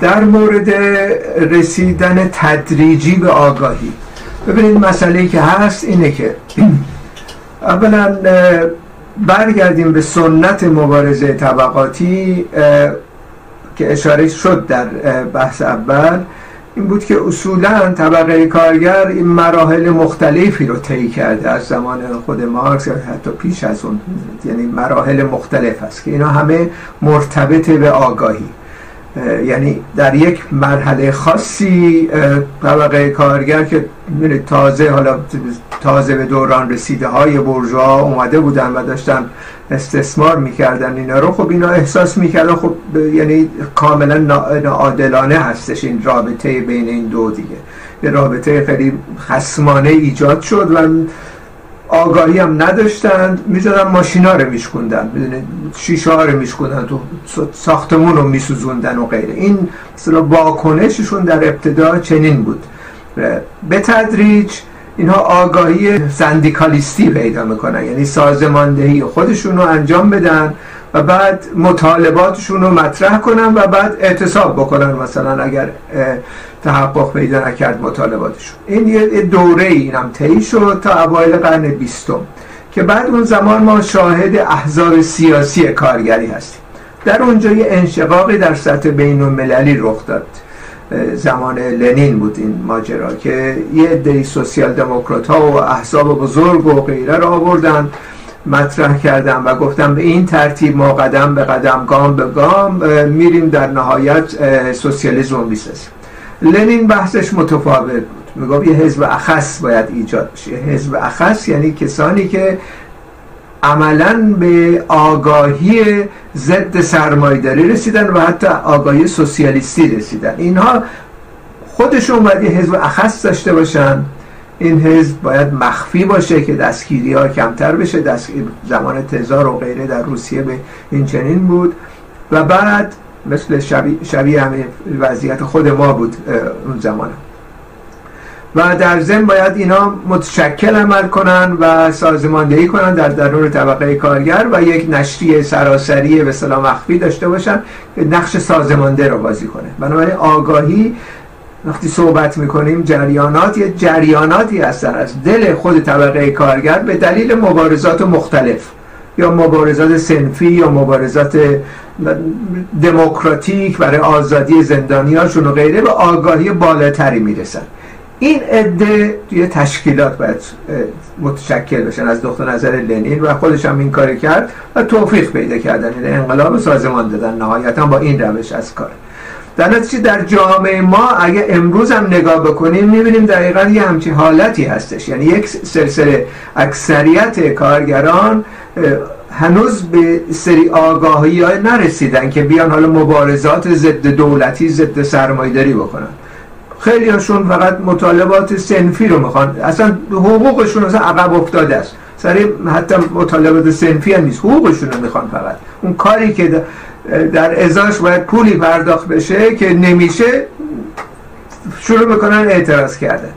در مورد رسیدن تدریجی به آگاهی. ببینید مسئله که هست اینه که اولا برگردیم به سنت مبارزه طبقاتی که اشاره شد در بحث اول. این بود که اصولا طبقه کارگر این مراحل مختلفی رو طی کرده از زمان خود مارکس یا حتی پیش از اون یعنی مراحل مختلف است که اینا همه مرتبط به آگاهی. یعنی در یک مرحله خاصی طبقه کارگر که تازه حالا تازه به دوران رسیده های برجوها اومده بودن و داشتن استثمار می‌کردن اینا رو خب اینا احساس می‌کردن خب یعنی کاملا عادلانه هستش این رابطه بین این دو دیگه. یه رابطه خیلی خسمانه ایجاد شد و آگاهی هم نداشتند می‌زدن ماشینا رو میشکوندن شیشه ها رو میشکوندن تو ساختمون رو میسوزوندن و غیره. این مثلا واکنششون در ابتدا چنین بود. به تدریج اینها آگاهی سندیکالیستی پیدا می‌کنن. یعنی سازماندهی خودشون رو انجام بدن و بعد مطالباتشون رو مطرح کنن و بعد اعتصاب بکنن مثلا اگر تحقق پیدا نکرد مطالباتشون. این یه دوره اینم طی شد تا اوایل قرن بیستم که بعد اون زمان ما شاهد احزاب سیاسی کارگری هستیم. در اونجا یه انشقاقی در سطح بین المللی رخ داد. زمان لنین بود این ماجرا که یه عده سوسیال دموکرات ها و احزاب بزرگ و غیره را آوردن. مطرح کردم و گفتم به این ترتیب ما قدم به قدم گام به گام میریم در نهایت سوسیالیسم می‌سازیم. لنین بحثش متفاوت بود. می‌گفت یه حزب اخص باید ایجاد بشه. حزب اخص یعنی کسانی که عملا به آگاهی ضد سرمایداری رسیدن و حتی آگاهی سوسیالیستی رسیدن. اینها خودشون باید یه حزب اخص داشته باشن. این حزب باید مخفی باشه که دستگیری ها کمتر بشه. دست... زمان تزار و غیره در روسیه به این چنین بود. و بعد مثل شبیه, شبیه همه وضعیت خود ما بود اون زمان. و در ضمن باید اینا متشکل عمل کنن و سازماندهی کنن در درون طبقه کارگر و یک نشریه سراسری به سلام مخفی داشته باشن که نقش سازمانده رو بازی کنه. بنابراین آگاهی وقتی صحبت می‌کنیم جریانات یه جریاناتی هستن. از دل خود طبقه کارگر به دلیل مبارزات مختلف. یا مبارزات سنفی یا مبارزات دموکراتیک برای آزادی زندانیاشون و غیره به آگاهی بالاتری می‌رسن. این عده توی تشکیلات باید متشکل بشن. از دکتر نظر لنین و خودش هم این کار کرد و توفیق پیدا کردن. این یعنی انقلاب سازمان دادن. نهایتا با این روش از کار. در نتیجه در جامعه ما اگه امروز هم نگاه بکنیم می‌بینیم دقیقا یه همچین حالتی هستش. یعنی یک سلسله اکثریت کارگران هنوز به سری آگاهی های نرسیدن که بیان حالا مبارزات ضد دولتی ضد سرمایداری بکنن. خیلی هاشون فقط مطالبات سنفی رو می‌خوان. اصلا حقوقشون اصلا عقب افتاده است. سری حتی مطالبات سنفی هم نیست. حقوقشون رو می‌خوان فقط. اون کاری که در ازاش باید پولی پرداخت بشه که نمیشه شروع می‌کنن اعتراض کردن.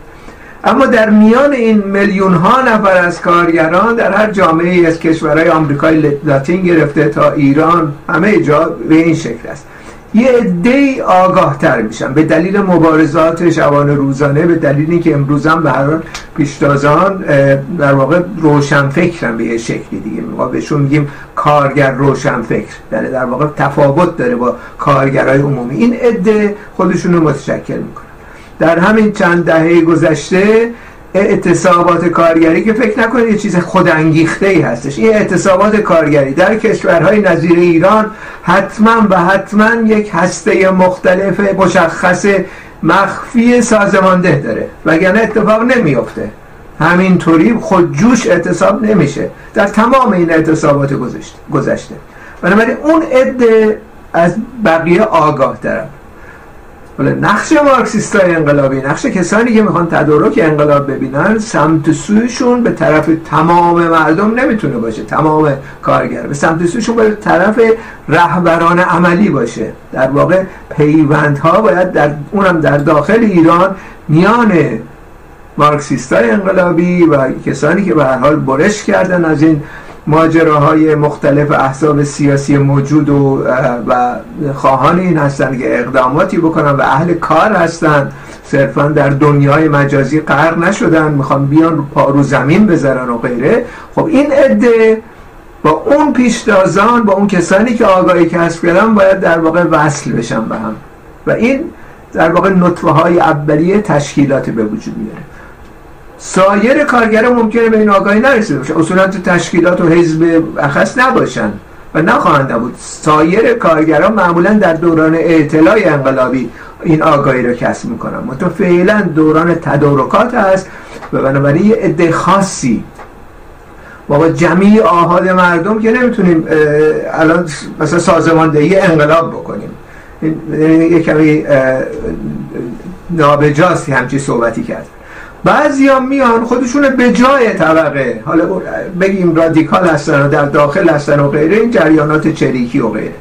اما در میان این میلیون ها نفر از کارگران در هر جامعه از کشورهای آمریکای لاتین گرفته تا ایران همه جا به این شکل است. یه عده آگاه تر میشن به دلیل مبارزات شبانه روزانه به دلیل اینکه امروز هم به هر پیشتازان در واقع روشن فکرن به یه شکلی دیگه. ما بهشون میگیم کارگر روشن فکر یعنی در واقع تفاوت داره با کارگرای عمومی. این عده خودشون رو متشکل می‌کنن. در همین چند دهه گذشته اعتصابات کارگری که فکر نکنید یه چیز خودانگیخته ای هستش. این اعتصابات کارگری در کشورهای نظیر ایران حتما و حتما یک هسته مختلف مشخص مخفی سازمانده داره. وگرنه اتفاق نمیافته. همینطوری خودجوش اعتصاب نمیشه. در تمام این اعتصابات گذشته. بنابراین اون عده از بقیه آگاه دارن ولی نقش مارکسیست های انقلابی نقش کسانی که می‌خوان تدارک انقلاب ببینن سمت سویشون به طرف تمام مردم نمی‌تونه باشه تمام کارگر. به سمت سویشون به طرف رهبران عملی باشه. در واقع پیوندها باید در اونم در داخل ایران میان مارکسیست های انقلابی و کسانی که به هر حال برش کردن از این ماجراهای مختلف احزاب سیاسی موجود و, و خواهان این هستن که اقداماتی بکنن و اهل کار هستن. صرفا در دنیای مجازی غرق نشدن می‌خوان بیان پارو زمین بذارن و غیره. خب این عده با اون پیشتازان با اون کسانی که آگاهی کسب کردن باید در واقع وصل بشن به هم. و این در واقع نطفه های اولیه تشکیلات به وجود میاره. سایر کارگران ممکنه به این آگاهی نرسیده باشه اصولا تو تشکیلات و حزب اخص نباشن و نخواهند بود سایر کارگران معمولا در دوران اعتلاع انقلابی این آگاهی رو کسب می‌کنن. تو فعلا دوران تدارکات هست و بنابراین یه عده خاصی. با جمعی آهاد مردم که نمی‌تونیم الان مثلا سازماندهی انقلاب بکنیم. یه کمی نابجاستی همچی صحبتی کرد. بعضی ها میان خودشون به جای طبقه. حالا بگیم رادیکال هستن و در داخل هستن و غیره این جریانات چریکی و غیره.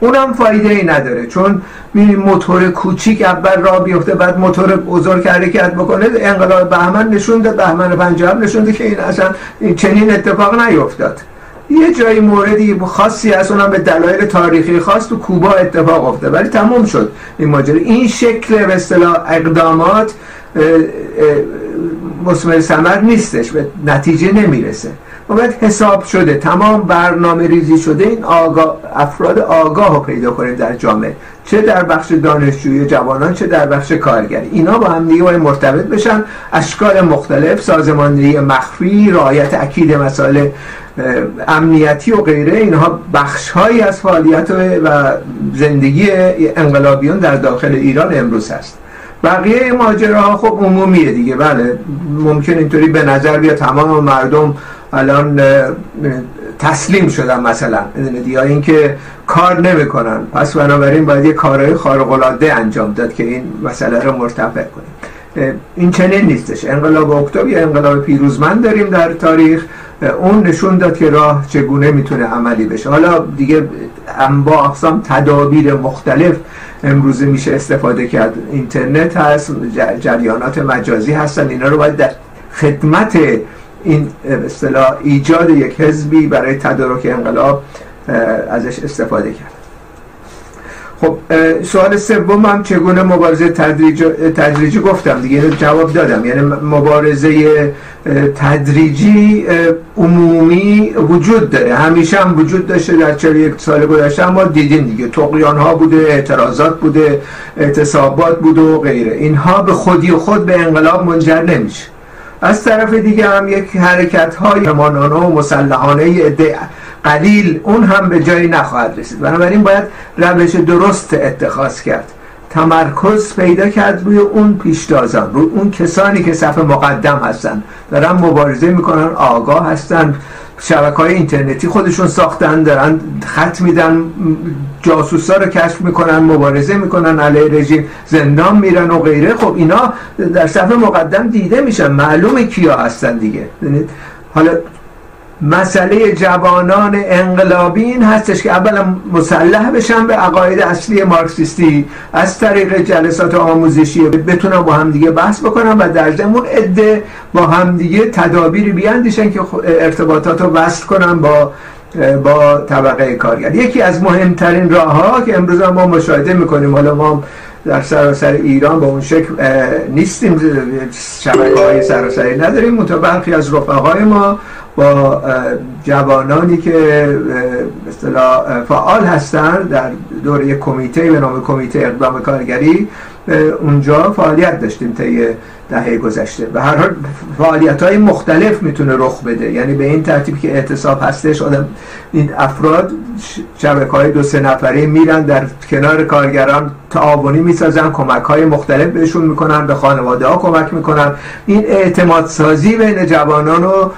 اونم فایده ای نداره چون می‌بینی موتور کوچیک اول را بیفته بعد موتور بزرگ حرکت بکنه انقلاب بهمن نشون داد بهمن پنجاب نشون داد که این اصلا چنین اتفاق نیفتاد. یه جایی موردی خاصی از اونم به دلایل تاریخی خاص تو کوبا اتفاق افتاد ولی تموم شد. این ماجرا. این شکل به اصطلاح اقدامات مسمر ثمر نیستش به نتیجه نمی‌رسه. و باید حساب شده تمام برنامه ریزی شده این آگاه افراد آگاه رو پیدا کنیم در جامعه. چه در بخش دانشجوی جوانان چه در بخش کارگری اینا با هم دیگه باید مرتبط بشن. اشکال مختلف سازماندهی مخفی رعایت اکید مسائل امنیتی و غیره اینها بخش هایی از فعالیت و زندگی انقلابیون در داخل ایران امروز هست. بقیه ماجراها خب عمومیه دیگه. بله ممکن اینطوری به نظر بیاد تمام مردم الان تسلیم شدن مثلا. یا اینکه کار نمی‌کنن. پس بنابراین باید یه کارهای خارق العاده انجام داد که این مسئله رو مرتفع کنیم این چنین نیستش. انقلاب اکتبر یا انقلاب پیروزمند داریم در تاریخ. اون نشون داد که راه چگونه می‌تونه عملی بشه. حالا دیگه با اقسام تدابیر مختلف امروزه میشه استفاده کرد. اینترنت هست جریانات مجازی هستن. اینا رو باید در خدمت این اصطلاح ایجاد یک حزبی برای تدارک انقلاب ازش استفاده کرد. خب سوال سوم هم چگونه مبارزه تدریج... تدریجی گفتم دیگه جواب دادم. یعنی مبارزه تدریجی عمومی وجود داره. همیشه هم وجود داشته در یک سال گذشته ما دیدیم دیگه. تقیان ها بوده اعتراضات بوده اعتصابات بوده و غیره. اینها به خودی خود به انقلاب منجر نمیشه. از طرف دیگه هم یک حرکت های و مسلحانه قلیل اون هم به جایی نخواهد رسید. بنابراین باید روش درست اتخاذ کرد. تمرکز پیدا کرد روی اون پیشتازان روی اون کسانی که صف مقدم هستن. دارن مبارزه می‌کنن آگاه هستن شبکه های اینترنتی خودشون ساختن دارن خط میدن جاسوسا رو کشف می‌کنن مبارزه می‌کنن علیه رژیم زندان میرن و غیره. خب اینا در صفحه مقدم دیده میشن. معلومه کیا هستن دیگه. حالا مسئله جوانان انقلابی این هستش که اولا مسلح بشن به عقاید اصلی مارکسیستی از طریق جلسات آموزشی بتونن با همدیگه بحث بکنن و در زمون عده با همدیگه تدابیری بیاندیشن که ارتباطات رو وصل کنن با با طبقه کارگر. یکی از مهمترین راه ها که امروز ما مشاهده می‌کنیم حالا ما در سراسر ایران با اون شکل نیستیم شبکه های سراسری نداریم. منتها برخی از رفقای ما با جوانانی که فعال هستند در دور یک کمیته به نام کمیته اقدام کارگری اونجا فعالیت داشتیم طی دهه گذشته. و هر حال فعالیت های مختلف می‌تونه رخ بده. یعنی به این ترتیب که اعتصاب هستش آدم این افراد شبکه های دو سه نفره میرن در کنار کارگران تعاونی می‌سازن کمک های مختلف بهشون می‌کنن به خانواده ها کمک می‌کنن. این اعتماد سازی بین جوانان و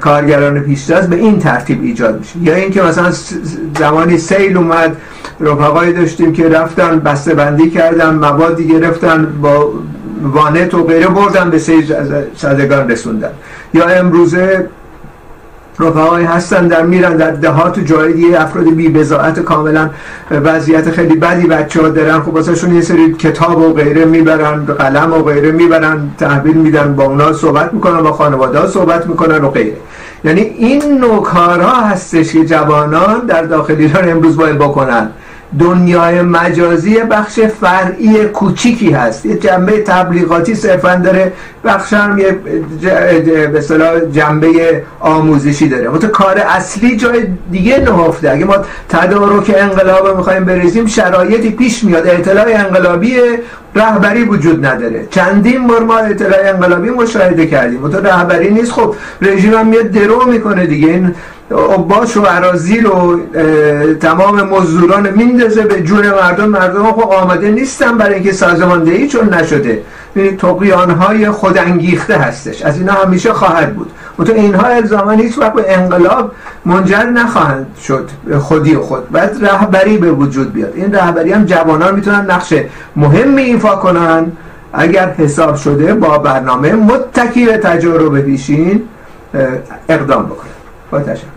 کارگران پیشتاز به این ترتیب ایجاد میشه. یا اینکه مثلا زمانی سیل اومد رفقایی داشتیم که رفتن بسته بندی کردن موادی گرفتن با وانت و غیره بردن به سیل صدگان رسوندن. یا امروزه رفقای هستن در میرن در دهات و جای دیگه افراد بی بزاعت کاملا وضعیت خیلی بدی بچه ها دارن. خب واسهشون یه سری کتاب و غیره می‌برن قلم و غیره می‌برن تحویل میدن با اونا صحبت می‌کنن با خانواده ها صحبت می‌کنن و غیره. یعنی این نوع کارها هستش که جوانان در داخل ایران امروز باید بکنن. دنیای مجازی بخش فرعی کوچیکی هست. یه جنبه تبلیغاتی صرفا داره بخش هم یه به جنبه آموزشی داره. متو کار اصلی جای دیگه نهفته. اگه ما تدارک انقلاب می‌خوایم بریزیم شرایطی پیش میاد. اطلاع انقلابی رهبری وجود نداره. چندین بار ما اطلاع انقلابی مشاهده کردیم. تو رهبری نیست. خب رژیم هم میاد درو می‌کنه دیگه. این باش و عرازیل و تمام مزدوران میندازه به جون مردم. مردم خب آماده نیستن برای اینکه سازماندهی چون نشده. یعنی تقیان های خودانگیخته هستش. از اینا همیشه خواهد بود. تو اینها الزاما هیچ وقت به انقلاب منجر نخواهند شد خودی و خود. بعد رهبری به وجود بیاد. این رهبری هم جوانان می‌تونن نقش مهمی ایفا کنن. اگر حساب شده با برنامه متکی به تجربه پیشین اقدام بکنن. با تشکر.